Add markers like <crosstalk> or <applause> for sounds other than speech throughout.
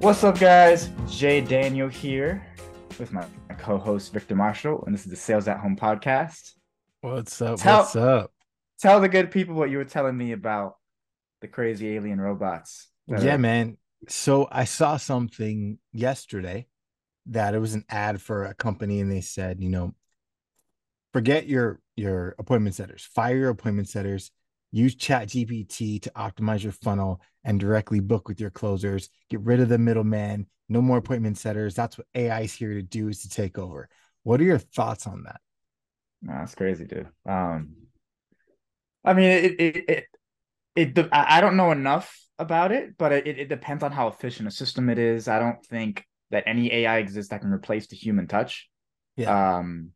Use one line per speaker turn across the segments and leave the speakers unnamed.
What's up, guys? Jay Daniel here with my, my co-host Victor Marshall, and this is the Sales at Home podcast.
What's up?
Tell-
What's up?
Tell the good people what you were telling me about the crazy alien robots.
Yeah, man. So I saw something yesterday that it was an ad for a company, and they said, you know, forget your your appointment setters, fire your appointment setters, use Chat GPT to optimize your funnel and directly book with your closers. Get rid of the middleman. No more appointment setters. That's what AI is here to do is to take over. What are your thoughts on that?
That's crazy, dude. Um, I mean, it it it, it, I I don't know enough about it, but it, it depends on how efficient a system it is. I don't think that any AI exists that can replace the human touch.
Yeah.
Um,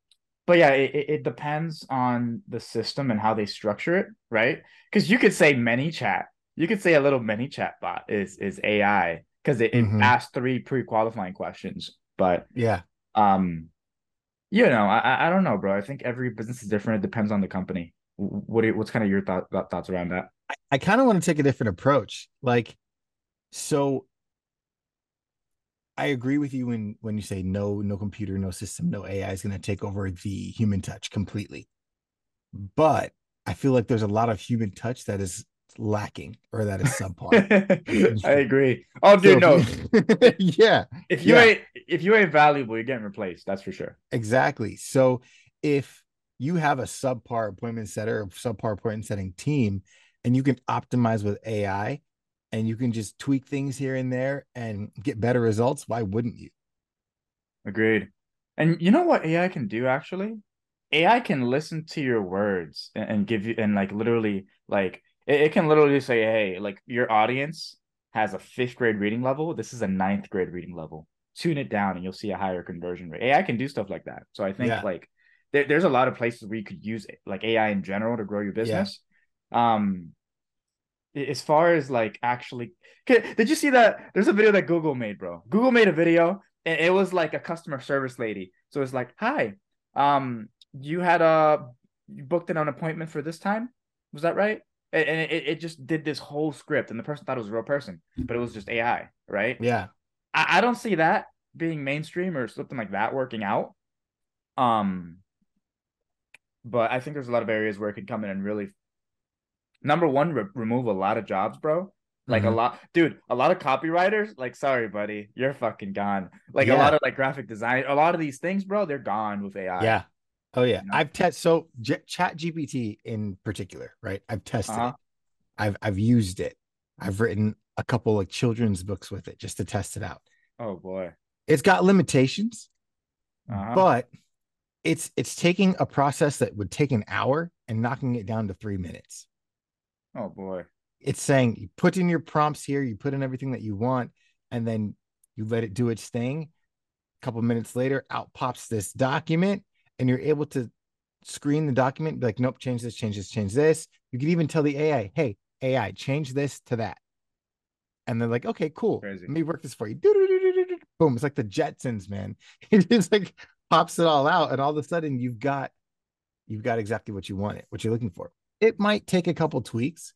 but yeah, it, it- it depends on the system and how they structure it, right? Because you could say ManyChat, you could say a little ManyChat bot is is AI because it, it
Mhm.
asks three pre-qualifying questions, but
Yeah.
um, you know, I I- I don't know, bro. I think every business is different. It depends on the company. What are, what's kind of your thought, thought- thoughts around that?
I kind of want to take a different approach. Like, so I agree with you when when you say no, no computer, no system, no AI is going to take over the human touch completely. But I feel like there's a lot of human touch that is lacking or that is subpar. <laughs>
I agree. Oh, dude,
So
no. <laughs>
yeah,
If you
yeah.
ain't if you ain't valuable, you're getting replaced. That's for sure.
exactly. So if you have a subpar appointment setter subpar appointment setting team and you can optimize with AI and you can just tweak things here and there and get better results, why wouldn't you?
Agreed. And you know what AI can do actually? AI can listen to your words and, and give you and like literally like it, it can literally say, hey, like your audience has a fifth grade reading level. This is a ninth grade reading level. Tune it down and you'll see a higher conversion rate. AI can do stuff like that. So I think
Yeah.
like there, there's a lot of places where you could use like AI in general to grow your business. Um a- as far as like actually did you see that there's a video that Google made, bro? Google made a video and it was like a customer service lady. So it's like, "Hi, um, you had a you booked an appointment for this time. Was that right?" And, and it, it just did this whole script, and the person thought it was a real person, but it was just AI, right?
Yeah.
I, I don't see that being mainstream or something like that working out. Um, but I think there's a lot of areas where it could come in and really, number one, re- remove a lot of jobs, bro. Like a
Mhm.
lot, dude. A lot of copywriters, like, sorry, buddy, you're fucking gone. Like a lot of like graphic design, a lot of these things, bro, they're gone with AI.
Yeah. Oh yeah.
You know?
I've tested so Chat GPT in particular, right? I've tested
Uh-huh.
it. I've I've used it. I've written a couple of children's books with it just to test it out.
Oh boy.
It's got limitations,
Uh-huh.
but it's it's taking a process that would take an hour and knocking it down to three minutes.
Oh boy.
It's saying you put in your prompts here, you put in everything that you want, and then you let it do its thing. A couple minutes later, out pops this document, and you're able to screen the document, be like, nope, change this, change this, change this. You can even tell the AI, hey, AI, change this to that. And they're like, okay, cool.
Crazy.
Let me work this for you. Boom. It's like the Jetsons, man. <laughs> It just like pops it all out, and all of a sudden you've got you've got exactly what you wanted, what you're looking for. It might take a couple tweaks,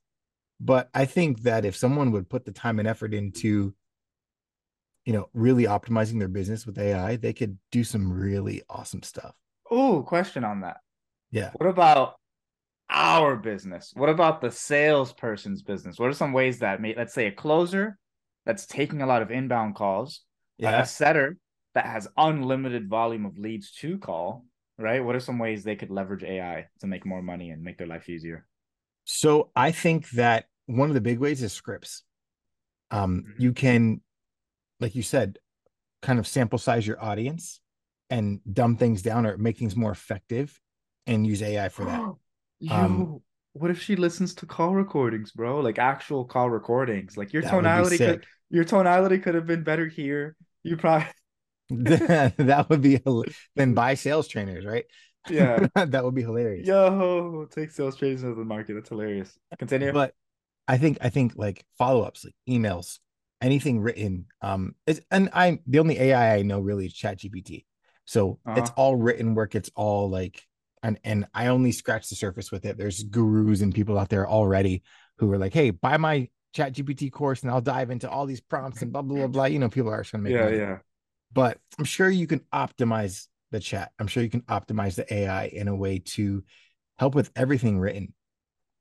but I think that if someone would put the time and effort into, you know, really optimizing their business with AI, they could do some really awesome stuff.
Oh, question on that.
Yeah.
What about our business? What about the salesperson's business? What are some ways that may let's say a closer that's taking a lot of inbound calls,
Yeah.
a setter that has unlimited volume of leads to call, right? What are some ways they could leverage AI to make more money and make their life easier?
So I think that one of the big ways is scripts. Um,
Mhm.
you can, like you said, kind of sample size your audience and dumb things down or make things more effective and use AI for that. <gasps>
Yo,
Um,
what if she listens to call recordings, bro? Like actual call recordings. Like your
That would be
tonality could your tonality could have been better here. You probably <laughs>
that would be then <laughs> buy sales trainers, right?
yeah. <laughs>
that would be hilarious.
Yo, take sales trainers into the market. That's hilarious. Continue.
But I think I think like follow-ups, like emails, anything written. Um, is and I'm the only AI I know really is ChatGPT. So it's
Uh-huh.
all written work. It's all like and and I only scratch the surface with it. There's gurus and people out there already who are like, hey, buy my chat GPT course and I'll dive into all these prompts and blah blah blah blah. You know, people are trying to make
Yeah,
money.
yeah.
But I'm sure you can optimize the chat. I'm sure you can optimize the AI in a way to help with everything written.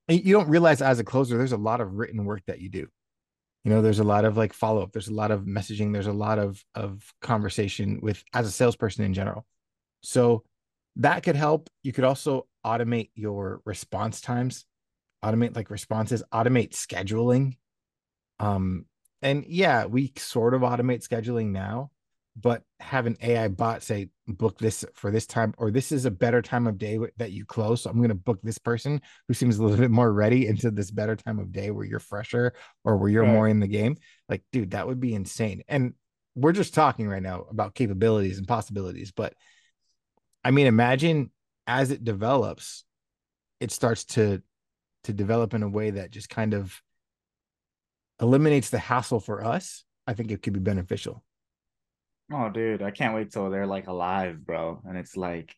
You don't realize as a closer, there's a lot of written work that you do. You know, there's a lot of like follow up. There's a lot of messaging. There's a lot of of conversation with as a salesperson in general. So that could help. You could also automate your response times, automate like responses, automate scheduling. Um, and yeah, we sort of automate scheduling now, but have an AI bot say, book this for this time, or this is a better time of day that you close. So I'm going to book this person who seems a little bit more ready into this better time of day where you're fresher or where you're
Right.
more in the game. Like, dude, that would be insane. And we're just talking right now about capabilities and possibilities, but I mean, imagine as it develops, it starts to to develop in a way that just kind of eliminates the hassle for us. I think it could be beneficial.
Oh, dude, I can't wait till they're like alive, bro. And it's like,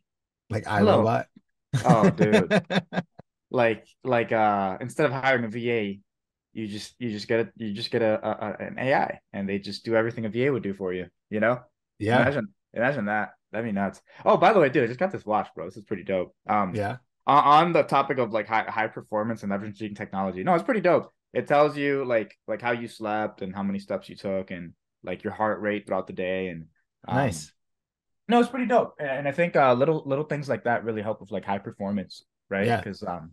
Like I
Hello.
iRobot.
Oh, dude. <laughs> like, like, uh, instead of hiring a VA, you just, you just get a, you just get a, a, a- an AI, and they just do everything a VA would do for you. You know?
yeah.
Imagine, imagine that. That'd be nuts. Oh, by the way, dude, I just got this watch, bro. This is pretty dope. Um,
Yeah.
on, on the topic of like high high performance and leveraging technology. No, it's pretty dope. It tells you like like how you slept and how many steps you took and like your heart rate throughout the day and um,
Nice.
No, it's pretty dope. And, I think uh little little things like that really help with like high performance, right?
Yeah.
Because um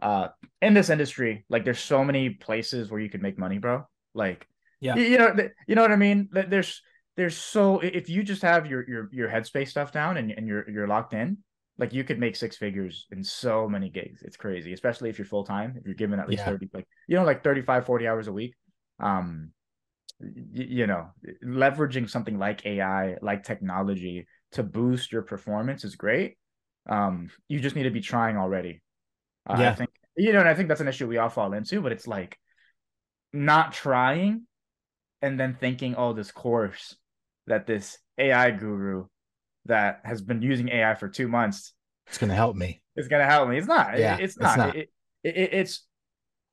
uh in this industry, like there's so many places where you can make money, bro. Like
Yeah.
you, know th- you know what I mean? Th- There's there's so if you just have your your your headspace stuff down and, and you're you're locked in, like you could make six figures in so many gigs. It's crazy, especially if you're full time, if you're given at least
Yeah.
30 like you know like 35 40 hours a week. Um you know, leveraging something like AI, like technology to boost your performance is great. Um, you just need to be trying already. Uh, I
Yeah.
think you know, and I think that's an issue we all fall into, but it's like not trying and then thinking, oh, this course that this AI guru that has been using AI for two months
It's gonna help me.
it's gonna help me. It's not.
Yeah,
It- it's
it's
not.
not.
It, it, it- it's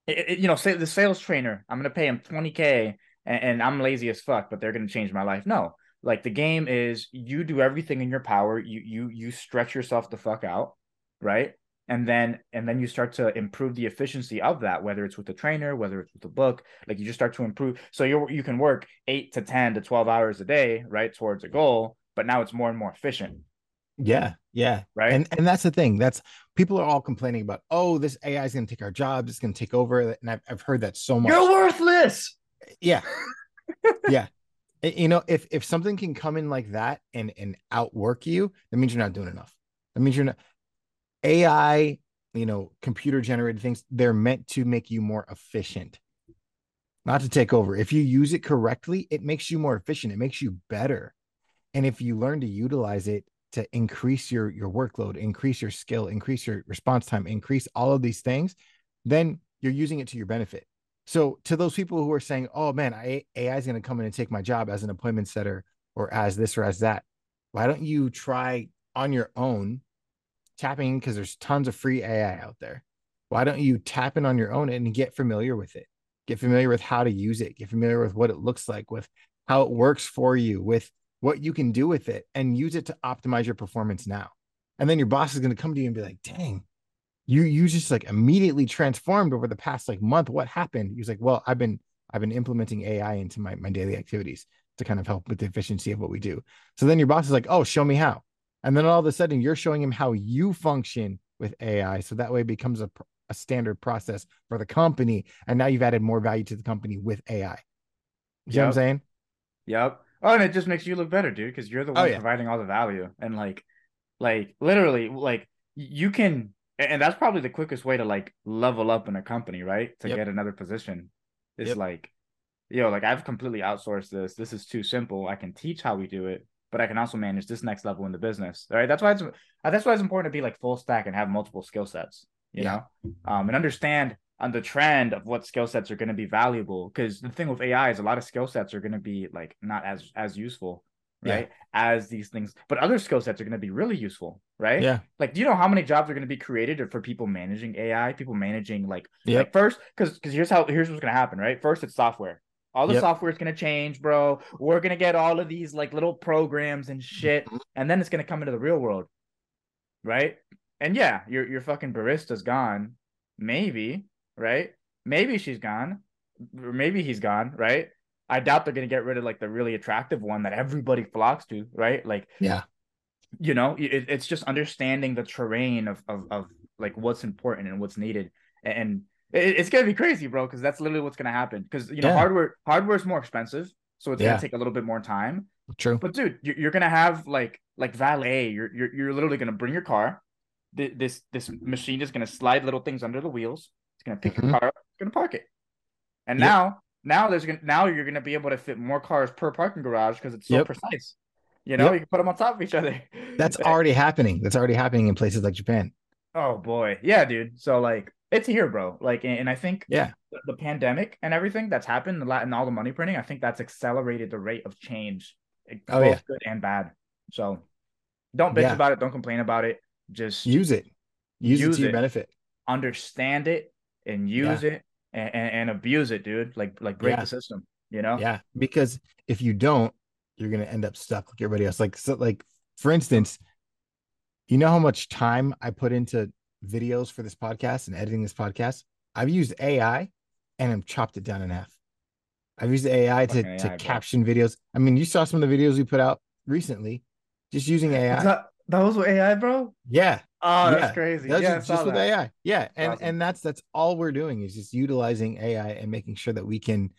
it, it- you know, say the sales trainer. I'm gonna pay him 20k, and, and I'm lazy as fuck, but they're gonna change my life. No, like the game is you do everything in your power. You you you stretch yourself the fuck out, right? And then and then you start to improve the efficiency of that, whether it's with the trainer, whether it's with the book. Like you just start to improve. So you you can work eight to ten to 12 hours a day, right, towards a goal. But now it's more and more efficient,
Yeah, yeah.
right?
And and that's the thing. That's people are all complaining about, oh, this AI is gonna take our jobs, it's gonna take over. And I've, I've heard that so much.
You're worthless.
Yeah. Yeah. You know if if something can come in like that and and outwork you that means you're not doing enough. That means you're not ai you know computer generated things they're meant to make you more efficient. Not to take over. If you use it correctly it makes you more efficient. It makes you better. And if you learn to utilize it to increase your your workload increase your skill increase your response time increase all of these things then you're using it to your benefit so to those people who are saying, "Oh man, AI is going to come in and take my job as an appointment setter or as this or as that," why don't you try on your own tapping because there's tons of free AI out there. Why don't you tap in on your own and get familiar with it? Get familiar with how to use it. Get familiar with what it looks like, with how it works for you, with what you can do with it, and use it to optimize your performance now. And then your boss is going to come to you and be like, "Dang, you you just like immediately transformed over the past like month what happened he was like well i've been i've been implementing ai into my, my daily activities to kind of help with the efficiency of what we do so then your boss is like oh show me how and then all of a sudden you're showing him how you function with ai so that way it becomes a, a standard process for the company and now you've added more value to the company with ai you know what i'm saying
Yep. Oh, and it just makes you look better, dude, because you're the
Oh,
one
yeah.
providing all the value. And like, like literally, like you can, and that's probably the quickest way to like level up in a company, right? To
Yep.
get another position. Is
Yep.
like, yo, like I've completely outsourced this. This is too simple. I can teach how we do it, but I can also manage this next level in the business. All right. That's why it's uh, that's why it's important to be like full stack and have multiple skill sets, you
Yeah.
know, um, and understand on the trend of what skill sets are going to be valuable. Because the thing with AI is a lot of skill sets are going to be like not as as useful, right? As these things, but other skill sets are going to be really useful, right?
Yeah.
Like, do you know how many jobs are going to be created for people managing AI, people managing like,
Yep.
like first, because because here's how here's what's going to happen, right? First, it's software. All the
Yep.
software is going to change, bro. We're going to get all of these like little programs and shit, and then it's going to come into the real world, right? And yeah, your your fucking barista's gone, maybe, right? Maybe she's gone, or maybe he's gone, right? I doubt they're gonna get rid of like the really attractive one that everybody flocks to, right? Like,
Yeah.
you know, it, it's just understanding the terrain of, of of like what's important and what's needed, and it, it's gonna be crazy, bro, because that's literally what's gonna happen. Because you know,
Yeah.
hardware hardware is more expensive, so it's
Yeah.
gonna take a little bit more time.
True.
But dude, you're, you're gonna have like like valet. You're you're you're literally gonna bring your car. Th- This this machine is gonna slide little things under the wheels. It's gonna pick
Mhm.
your car up. It's gonna park it. And now now there's gonna now you're gonna be able to fit more cars per parking garage because it's so
Yep.
precise. You know,
Yep.
you can put them on top of each other. <laughs>
That's already happening. That's already happening in places like Japan.
Oh boy, yeah, dude. So like, it's here, bro. Like, and, and I think
Yeah.
the, the pandemic and everything that's happened, the and all the money printing, I think that's accelerated the rate of change, eh,
Oh,
both
yeah.
good and bad. So don't bitch
Yeah.
about it. Don't complain about it. Just
Use it. Use, it
Use
to your benefit.
understand it and use it and, and, abuse it, dude. Like like break
Yeah.
the system. You know?
Yeah. Because if you don't, you're gonna end up stuck like everybody else. Like so like for instance, you know how much time I put into videos for this podcast and editing this podcast? I've used AI and I've chopped it down in half. I've used AI to,
Fucking
to
AI, bro.
caption videos. I mean, you saw some of the videos we put out recently, just using AI.
That that was AI, bro?
yeah.
Oh,
Yeah,
that's crazy.
That's
yeah, I
just, just with. AI. Yeah. And
awesome.
and that's that's all we're doing is just utilizing AI and making sure that we can,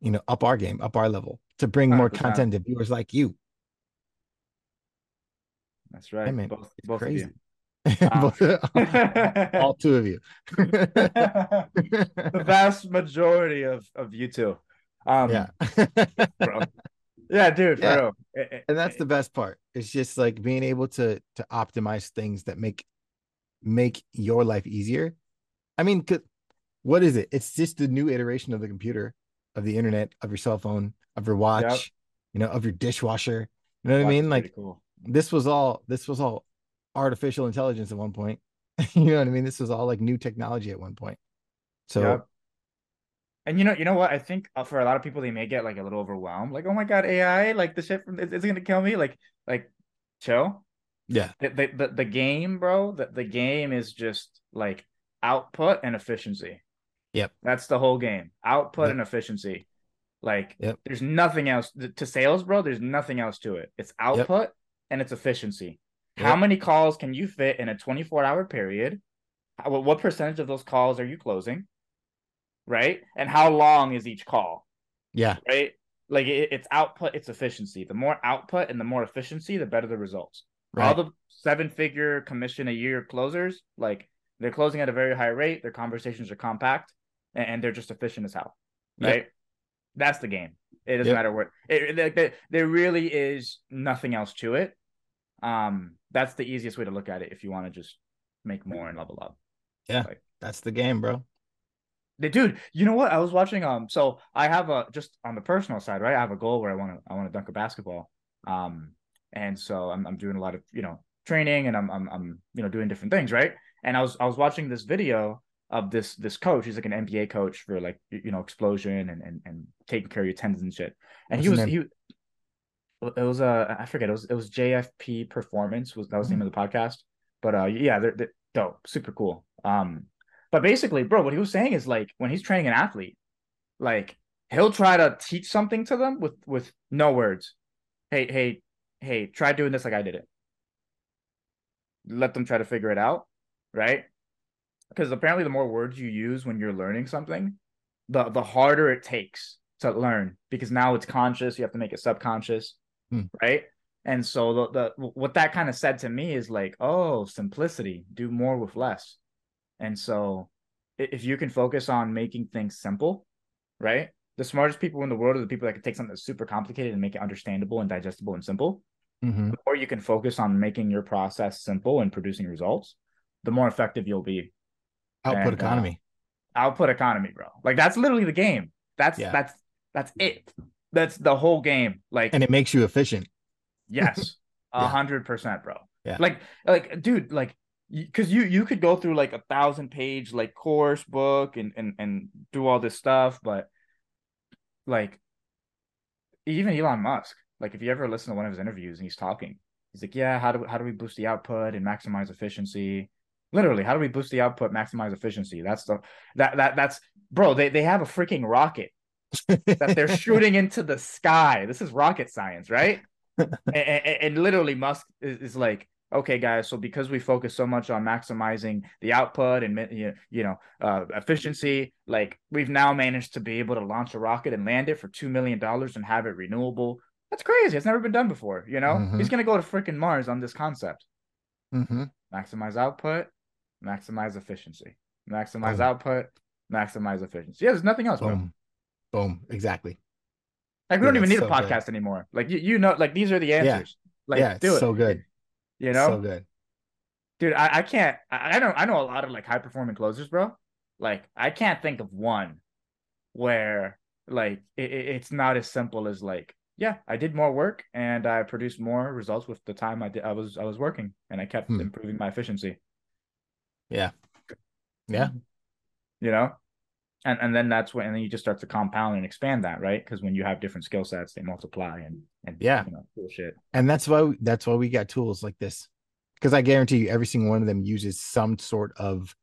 you know, up our game, up our level to bring more
100%.
content to viewers like you.
That's right.
man,
both
it's
both
crazy.
of you. <laughs>
Both- all two of you. <laughs>
the vast majority of of you two. <laughs> Um,
yeah.
bro. Yeah, dude,
Yeah.
It- it-
and that's the best part. It's just like being able to to optimize things that make make your life easier. I mean, what is it? It's just the new iteration of the computer, of the internet, of your cell phone, of your watch, you know, of your dishwasher. You know what I mean? Like
cool.
this was all this was all artificial intelligence at one point. <laughs> you know what I mean? This was all like new technology at one point. So
Yep. And you know, you know what? I think uh, for a lot of people, they may get like a little overwhelmed. Like, oh my god, AI! Like the shit from it's, gonna kill me. Like, like, chill.
yeah,
The the the, the game, bro. The the game is just like output and efficiency.
Yep.
That's the whole game. Output
Yep.
and efficiency. Like,
Yep.
there's nothing else to, sales, bro. There's nothing else to it. It's output and it's efficiency. How many calls can you fit in a 24 hour period? How, what percentage of those calls are you closing? Right? And how long is each call?
yeah,
Right? Like it, it's output, it's efficiency. The more output and the more efficiency, the better the results. All the seven figure commission a year closers, like they're closing at a very high rate. Their conversations are compact and, and they're just efficient as hell.
Yep.
Right? That's the game. It doesn't
Yep.
matter what it, there- there, there really is nothing else to it. Um, that's the easiest way to look at it if you want to just make more and level up. Yeah.
That's the game, bro.
They- Dude, you know what? I was watching um so I have a just on the personal side, right? I have a goal where I want to I want to dunk a basketball. Um and so I'm I'm doing a lot of, you know, training and I'm I'm I'm you know doing different things, right? And I was I was watching this video of this this coach, he's like an NBA coach for like you know explosion and and, and taking care of your tendons and shit. And he was he it was uh I forget it was it was JFP Performance was that was the name of the podcast. But uh yeah, they're, they're dope, super cool. Um but basically, bro, what he was saying is like when he's training an athlete, like he'll try to teach something to them with with no words. Hey, hey, hey, try doing this like I did it. Let them try to figure it out, right? Because apparently the more words you use when you're learning something, the the harder it takes to learn because now it's conscious, you have to make it subconscious,
Hmm.
right? And so the, the what that kind of said to me is like, oh, simplicity, do more with less. And so if you can focus on making things simple, right? The smartest people in the world are the people that can take something that's super complicated and make it understandable and digestible and simple.
Mhm.
The more you can focus on making your process simple and producing results, the more effective you'll be.
Output
And, uh,
economy.
Output economy, bro. Like that's literally the game. That's
Yeah.
that's that's it. That's the whole game. Like
and it makes you efficient.
Yes, <laughs> a hundred percent, bro.
Yeah.
Like, like, dude, like, because you you could go through like a thousand page like course book and and and do all this stuff, but like, even Elon Musk, like, if you ever listen to one of his interviews and he's talking, he's like, yeah, how do how do we boost the output and maximize efficiency? Literally, how do we boost the output, maximize efficiency? That's the that that that's bro. They they have a freaking rocket that they're <laughs> shooting into the sky. This is rocket science, right? <laughs> and, and, and literally, Musk is, is like, okay, guys, so because we focus so much on maximizing the output and you know uh, efficiency, like we've now managed to be able to launch a rocket and land it for two million dollars and have it renewable. That's crazy. It's never been done before. You know,
Mhm.
he's gonna go to freaking Mars on this concept.
hmm
Maximize output, maximize efficiency, maximize
Boom.
output, maximize efficiency. Yeah, there's nothing else, bro.
Boom. Boom. Exactly.
Like we
Dude,
don't even need a
so good.
podcast anymore. Like you, you know, like these are the answers. Like
yeah,
do it.
so good.
You know,
So good.
dude, I, I can't. I, I don't. I know a lot of like high performing closers, bro. Like I can't think of one where like it, it- it's not as simple as like, yeah, I did more work and I produced more results with the time I did. I was I was working and I kept
Hmm.
improving my efficiency.
Yeah. Yeah.
You know. And, and then that's when and then you just start to compound and expand that right because when you have different skill sets they multiply and and
Yeah.
you know cool shit
And that's why that's why we got tools like this. Because I guarantee you every single one of them uses some sort of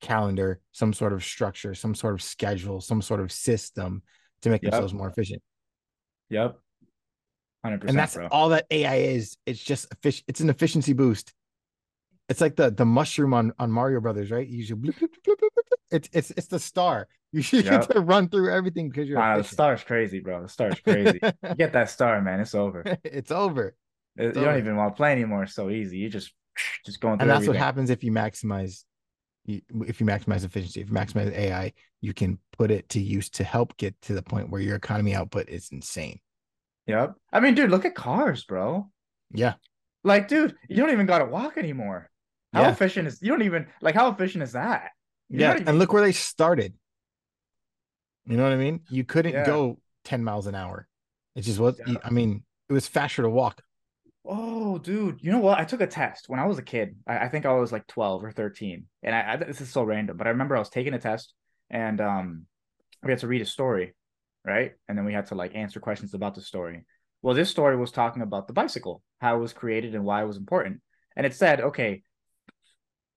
calendar, some sort of structure, some sort of schedule, some sort of system to make
Yep.
themselves more efficient.
Yep. Hundred percent.
and that's
bro.
all that AI is. It's just effic- it's an efficiency boost. It's like the the mushroom on on Mario Brothers, right? You should bloop, bloop, bloop, it's it's it's the star. <laughs> You should
Yep.
get to run through everything because you're
Nah, the star's crazy, bro. The star's crazy. you get that star, man. It's over. <laughs>
it's over.
you
over.
don't even want to play anymore. It's so easy. You just <sniffs> just going through
And that's what happens if you maximize you, if you maximize efficiency, if you maximize AI, you can put it to use to help get to the point where your economy output is insane.
Yep. I mean, dude, look at cars, bro.
Yeah.
Like, dude, you don't even gotta walk anymore. How
Yeah.
efficient is you don't even like how efficient is that? You're
Yeah.
even-
And look where they started. You know what I mean? You couldn't
Yeah.
go 10 miles an hour. It just was,
Yeah.
I mean, it was faster to walk.
Oh, dude, you know what? I took a test when I was a kid. I, I think I was like 12 or 13. And I, I this is so random, but I remember I was taking a test and um we had to read a story, right? And then we had to like answer questions about the story. Well, this story was talking about the bicycle, how it was created and why it was important. And it said, okay,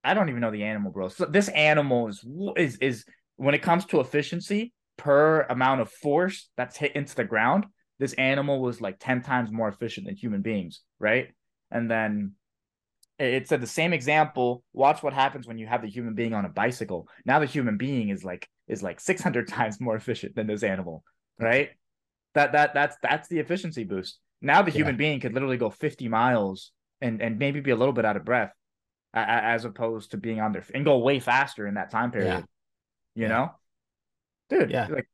I don't even know the animal, bro. So this animal is is is when it comes to efficiency per amount of force that's hit into the ground, this animal was like 10 times more efficient than human beings, right? And then it said the same example. Watch what happens when you have the human being on a bicycle. Now the human being is like is like 600 <laughs> times more efficient than this animal, right? That that that's that's the efficiency boost. Now the
Yeah.
human being could literally go 50 miles and and maybe be a little bit out of breath as opposed to being on their and go way faster in that time period. You
Yeah.
know? Dude,
Yeah.
like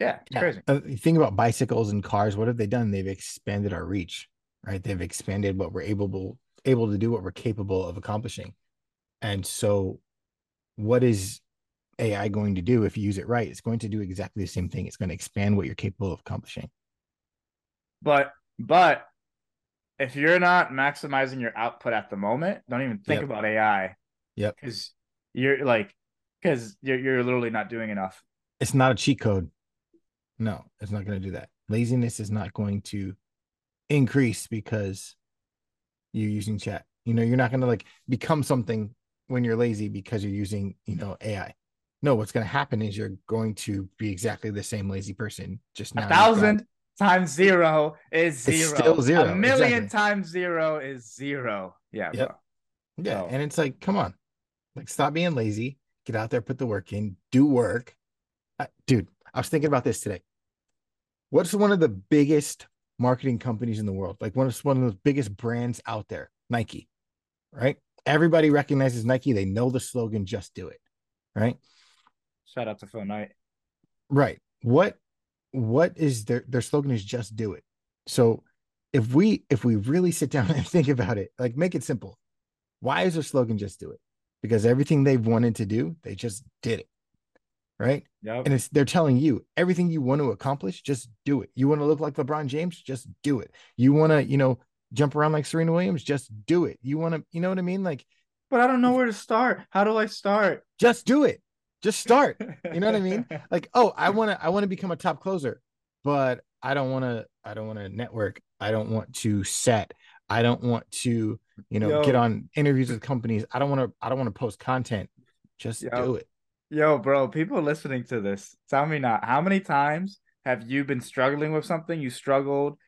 yeah, it's
Yeah.
crazy.
Uh, think about bicycles and cars. What have they done? They've expanded our reach, right? They've expanded what we're able able to do, what we're capable of accomplishing. And so, what is AI going to do if you use it right? It's going to do exactly the same thing. It's going to expand what you're capable of accomplishing.
But but if you're not maximizing your output at the moment, don't even think
Yep.
about AI.
Yep.
Because you're like because you're you're literally not doing enough.
It's not a cheat code. No, it's not going to do that. Laziness is not going to increase because you're using chat. You know, you're not going to like become something when you're lazy because you're using, you know, AI. No, what's going to happen is you're going to be exactly the same lazy person. Just now,
A thousand times zero is
It's
zero.
still zero,
A million
exactly.
times zero is zero. Yeah,
Yep.
bro.
Yeah,
So-
and it's like, come on, like stop being lazy. Get out there, put the work in, do work, Uh, dude. I was thinking about this today. What's one of the biggest marketing companies in the world? Like one of one of the biggest brands out there, Nike, right? Everybody recognizes Nike. They know the slogan, "Just do it," right?
Shout out to Phil Knight.
Right. What what is their their slogan is just do it. So if we if we really sit down <laughs> and think about it, like make it simple. Why is their slogan just do it? Because everything they've wanted to do, they just did it. right?
Yep.
And it's they're telling you everything you want to accomplish, just do it. You want to look like LeBron James, just do it. You want to, you know, jump around like Serena Williams, just do it. You want to, you know what I mean? Like,
but I don't know where to start. How do I start?
Just do it. Just start. You know what I mean? <laughs> Like, oh, I want to, I want to become a top closer, but I don't want to, I don't want to network. I don't want to set. I don't want to, you know,
Yo.
get on interviews with companies. I don't want to, I don't want to post content. Just
Yo.
do it.
Yo, bro, people listening to this, tell me not. How many times have you been struggling with something? You struggled,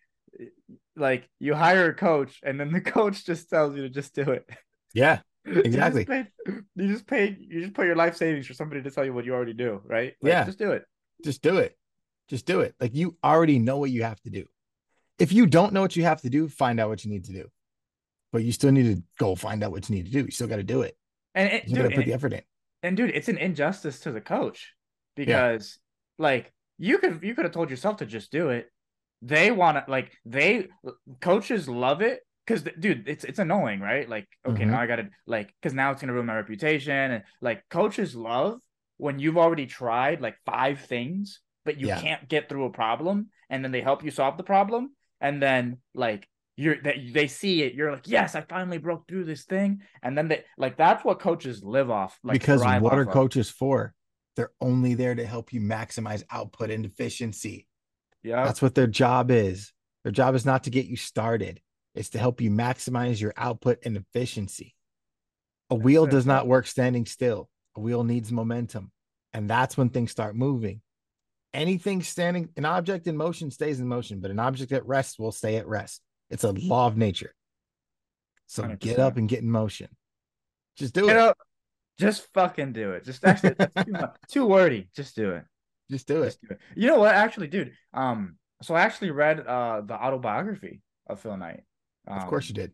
like you hire a coach, and then the <laughs> coach just tells you to just do it.
Yeah. <laughs>
You just
Exactly.
paid- You just paid. You just put your life savings for somebody to tell you what you already do, right? Like,
Yeah.
just do it.
Just do it. Just do it. Like you already know what you have to do. If you don't know what you have to do, find out what you need to do. But you still need to go find out what you need to do. You still got to do it.
And it,
You got to put the effort in.
and dude, it's an injustice to the coach because like you could you could have told yourself to just do it. They want to like they coaches love it because dude, it's it's annoying, right? Like okay,
Mhm.
now I gotta like because now it's gonna ruin my reputation and like coaches love when you've already tried like five things but you
Yeah.
can't get through a problem and then they help you solve the problem and then like you're that they see it you're like yes i finally broke through this thing and then they like that's what coaches live off like
because what are
of.
coaches for? They're only there to help you maximize output and efficiency.
yeah
That's what their job is. Their job is not to get you started, it's to help you maximize your output and efficiency. A wheel does not work standing still, a wheel needs momentum. And that's when things start moving. Anything standing, an object in motion stays in motion, but an object at rest will stay at rest. It's a law of nature. So get
100%.
up and get in motion. Just do
you
it.
Up. just fucking do it just actually that's too, <laughs> too wordy just do it
Just do it.
Just do it. You know what? Actually, dude. Um, so I actually read uh the autobiography of Phil Knight. Um,
Of course you did.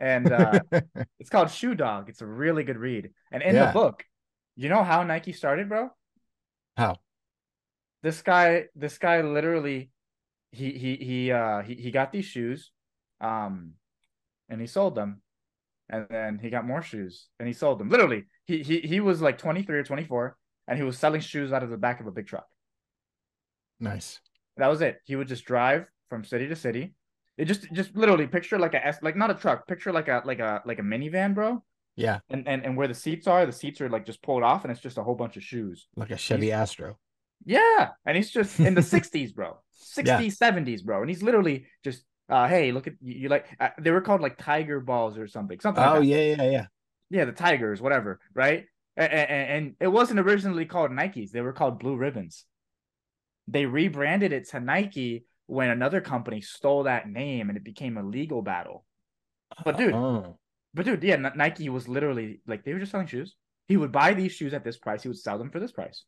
And uh, <laughs> it's called Shoe Dog. It's a really good read. And in
Yeah.
the book, you know how Nike started, bro?
How?
This guy, this guy literally, he he he uh he, he got these shoes, um, and he sold them, and then he got more shoes and he sold them. Literally, he he he was like twenty three or twenty four, and he was selling shoes out of the back of a big truck.
Nice.
That was it. He would just drive from city to city. It just just literally picture like a S like not a truck, picture like a like a like a minivan, bro.
Yeah.
And and and where the seats are, the seats are like just pulled off and it's just a whole bunch of shoes.
Like a Chevy Astro.
Yeah. And he's just in the <laughs> 60s, bro. 60s, 70s, bro. And he's literally just uh hey, look at you, you like uh, they were called like tiger balls or something. Something
Oh,
that.
yeah, yeah, yeah.
Yeah, the Tigers, whatever, right? And, and, and it wasn't originally called Nikes; they were called Blue Ribbons. They rebranded it to Nike when another company stole that name, and it became a legal battle. But dude,
Oh.
but dude, yeah, N- Nike was literally like they were just selling shoes. He would buy these shoes at this price; he would sell them for this price,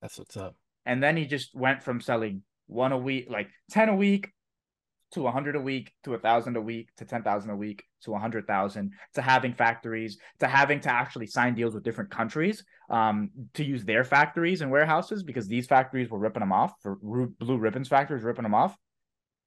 That's what's up.
and then he just went from selling one a week, like ten a week, to a hundred a week, to a thousand a week, to ten thousand a week, to a hundred thousand, to having factories, to having to actually sign deals with different countries, um, to use their factories and warehouses because these factories were ripping them off for Blue Ribbons factories ripping them off,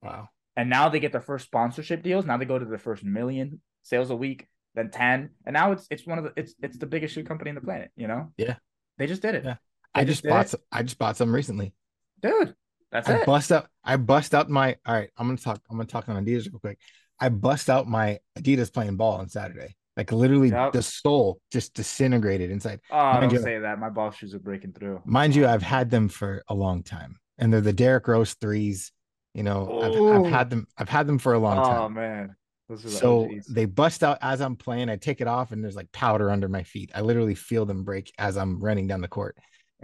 Wow.
and now they get their first sponsorship deals. Now they go to their first million sales a week, then ten, and now it's it's one of the it's it's the biggest shoe company in the planet. You know?
Yeah.
They just did it.
Yeah.
They
I just
did
bought some, I just bought some recently.
dude. That's
I
it.
bust out I bust out my all right, I'm gonna talk I'm gonna talk on Adidas real quick. I bust out my Adidas playing ball on Saturday. Like literally
Yep.
the sole just disintegrated inside.
Oh,
Mind
don't
you-
say that. My ball shoes are breaking through.
Mind you, I've had them for a long time. And they're the Derrick Rose threes. You know, I've, I've had them, I've had them for a long
oh,
time.
oh man, the
So they bust out as I'm playing. I take it off and there's like powder under my feet. I literally feel them break as I'm running down the court.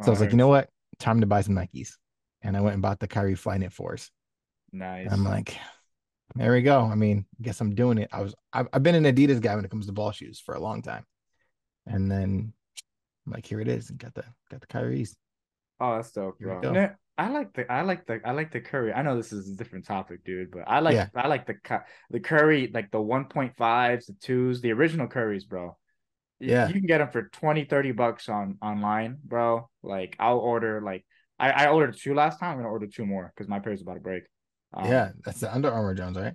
So I was like, you know what? Time to buy some Nikes. And I went and bought the Kyrie Flyknit fours.
nice.
And I'm like, there we go. I mean, I guess I'm doing it. I was I've, I've been an Adidas guy when it comes to ball shoes for a long time. And then I'm like, here it is. And got the got the Kyrie's.
oh, that's dope, bro. No, I like the I like the I like the curry. I know this is a different topic, dude, but I like
Yeah.
I like the the curry, like the 1.5s, the twos, the original curries, bro.
Yeah.
You can get them for 20, 30 bucks on online, bro. Like I'll order like I, I ordered two last time. I'm gonna order two more because my pair's about to break. Um,
yeah, that's the Under Armour Jones, right?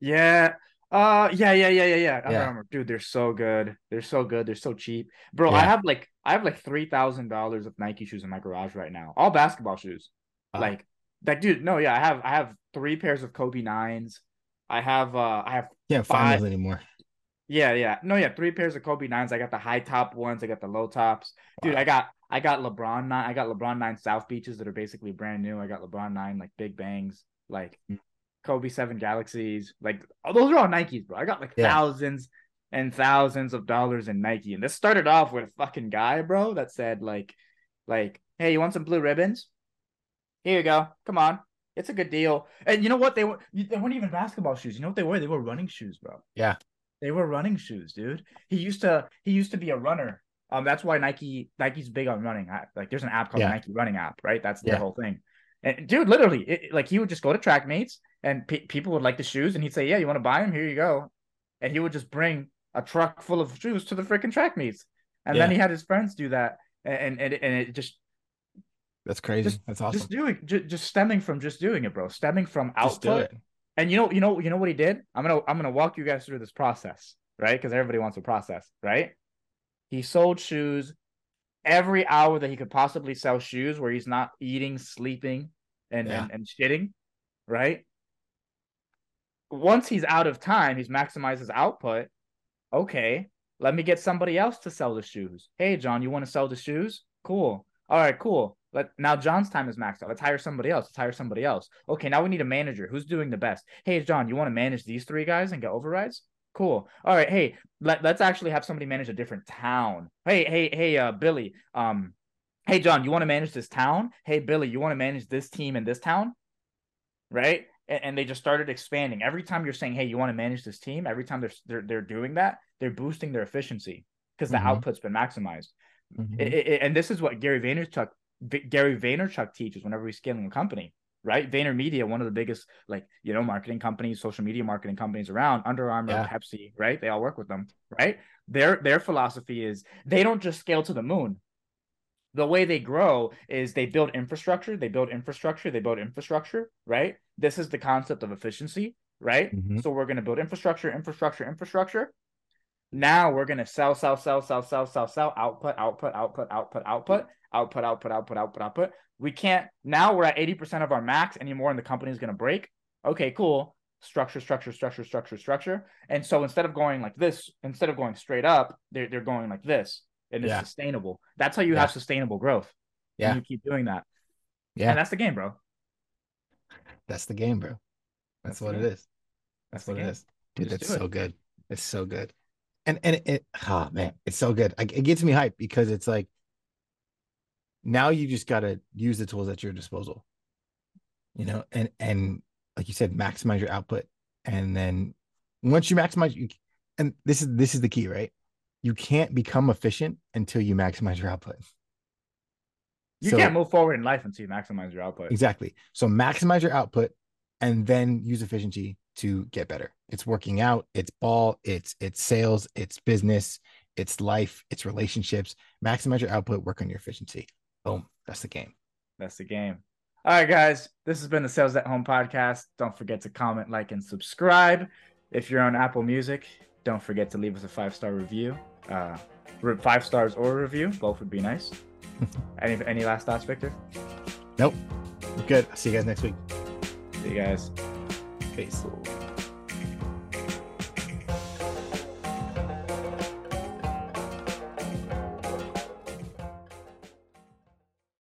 Yeah. Uh, yeah, yeah, yeah, yeah, yeah. I
Yeah.
remember, dude. They're so good. They're so good. They're so cheap, bro. I have like I have like three thousand dollars of Nike shoes in my garage right now. All basketball shoes.
Wow.
Like that, dude. No, yeah, I have I have three pairs of Kobe nines. I have uh I have
Can't find
Five-
those anymore.
yeah, yeah. No, yeah, three pairs of Kobe nines. I got the high top ones. I got the low tops. Dude,
Wow.
I got I got LeBron nine. I got LeBron nine South Beaches that are basically brand new. I got LeBron nine like Big Bangs, like
Mm.
Kobe seven Galaxies. Like oh, those are all Nikes, bro. I got like
Yeah.
thousands and thousands of dollars in Nike. And this started off with a fucking guy, bro, that said like, like, hey, you want some blue ribbons? Here you go. Come on. It's a good deal. And you know what? They were they weren't even basketball shoes. You know what they were? They were running shoes, bro.
Yeah.
They were running shoes, dude. He used to he used to be a runner. Um, that's why Nike Nike's big on running. Like, there's an app called
Yeah.
Nike Running app, right? That's their
Yeah.
whole thing. And dude, literally, it, like he would just go to track meets, and pe- people would like the shoes, and he'd say, "Yeah, you want to buy them? Here you go." And he would just bring a truck full of shoes to the freaking track meets, and then he had his friends do that, and and and it just
That's crazy.
Just-
That's awesome.
just doing just, just stemming from just doing it, bro. Stemming from output and you know, you know, you know what he did? I'm gonna I'm gonna walk you guys through this process, right? Because everybody wants a process, right? He sold shoes every hour that he could possibly sell shoes where he's not eating, sleeping, and
Yeah.
and, and shitting, right? Once he's out of time, he's maximized his output. Okay, let me get somebody else to sell the shoes. Hey, John, you want to sell the shoes? Cool. All right, cool. Let now John's time is maxed out. Let's hire somebody else. Let's hire somebody else. Okay, now we need a manager. Who's doing the best? Hey, John, you want to manage these three guys and get overrides? Cool. All right. Hey, let, let's actually have somebody manage a different town. Hey, hey, hey, uh, Billy. Um, hey, John, you want to manage this town? Hey, Billy, you want to manage this team in this town? Right? And, and they just started expanding. Every time you're saying, hey, you want to manage this team, every time they're they're, they're doing that, they're boosting their efficiency because the
Mhm.
output's been maximized.
Mhm.
I- I- and this is what Gary Vaynerchuk Gary Vaynerchuk teaches whenever he's scaling a company, right? VaynerMedia, one of the biggest like you know marketing companies, social media marketing companies around, Under Armour,
Yeah.
Pepsi, right? They all work with them, right? Their their philosophy is they don't just scale to the moon. The way they grow is they build infrastructure, they build infrastructure, they build infrastructure, right? This is the concept of efficiency, right?
Mhm.
So we're going to build infrastructure, infrastructure, infrastructure. Now we're going to sell, sell, sell, sell, sell, sell, sell, output, output, output, output, output, output, output, output, output, output. We can't, now we're at 80% of our max anymore and the company is going to break. Okay, cool. Structure, structure, structure, structure, structure. And so instead of going like this, instead of going straight up, they're, they're going like this and it's sustainable. That's how you have sustainable growth.
Yeah.
You keep doing that.
Yeah.
And that's the game, bro.
That's the game, bro. That's,
That's
what it is.
That's
That's what it is. Dude,
Just
that's
it.
so good. It's so good. And and it, it oh man, it's so good. Like, it gets me hyped because it's like now you just gotta use the tools at your disposal. You know, and and like you said, maximize your output. And then once you maximize you and this is this is the key, right? You can't become efficient until you maximize your output.
You
So-
can't move forward in life until you maximize your output.
Exactly. So maximize your output and then use efficiency to get better. It's working out, it's ball, it's it's sales, it's business, it's life, it's relationships. Maximize your output, work on your efficiency. Boom. That's the game.
That's the game. All right, guys. This has been the Sales at Home podcast. Don't forget to comment, like, and subscribe. If you're on Apple Music, don't forget to leave us a five star review. Uh, five stars or a review, both would be nice. <laughs> any any last thoughts, Victor?
Nope. Good. I'll see you guys next week.
See you guys. Face.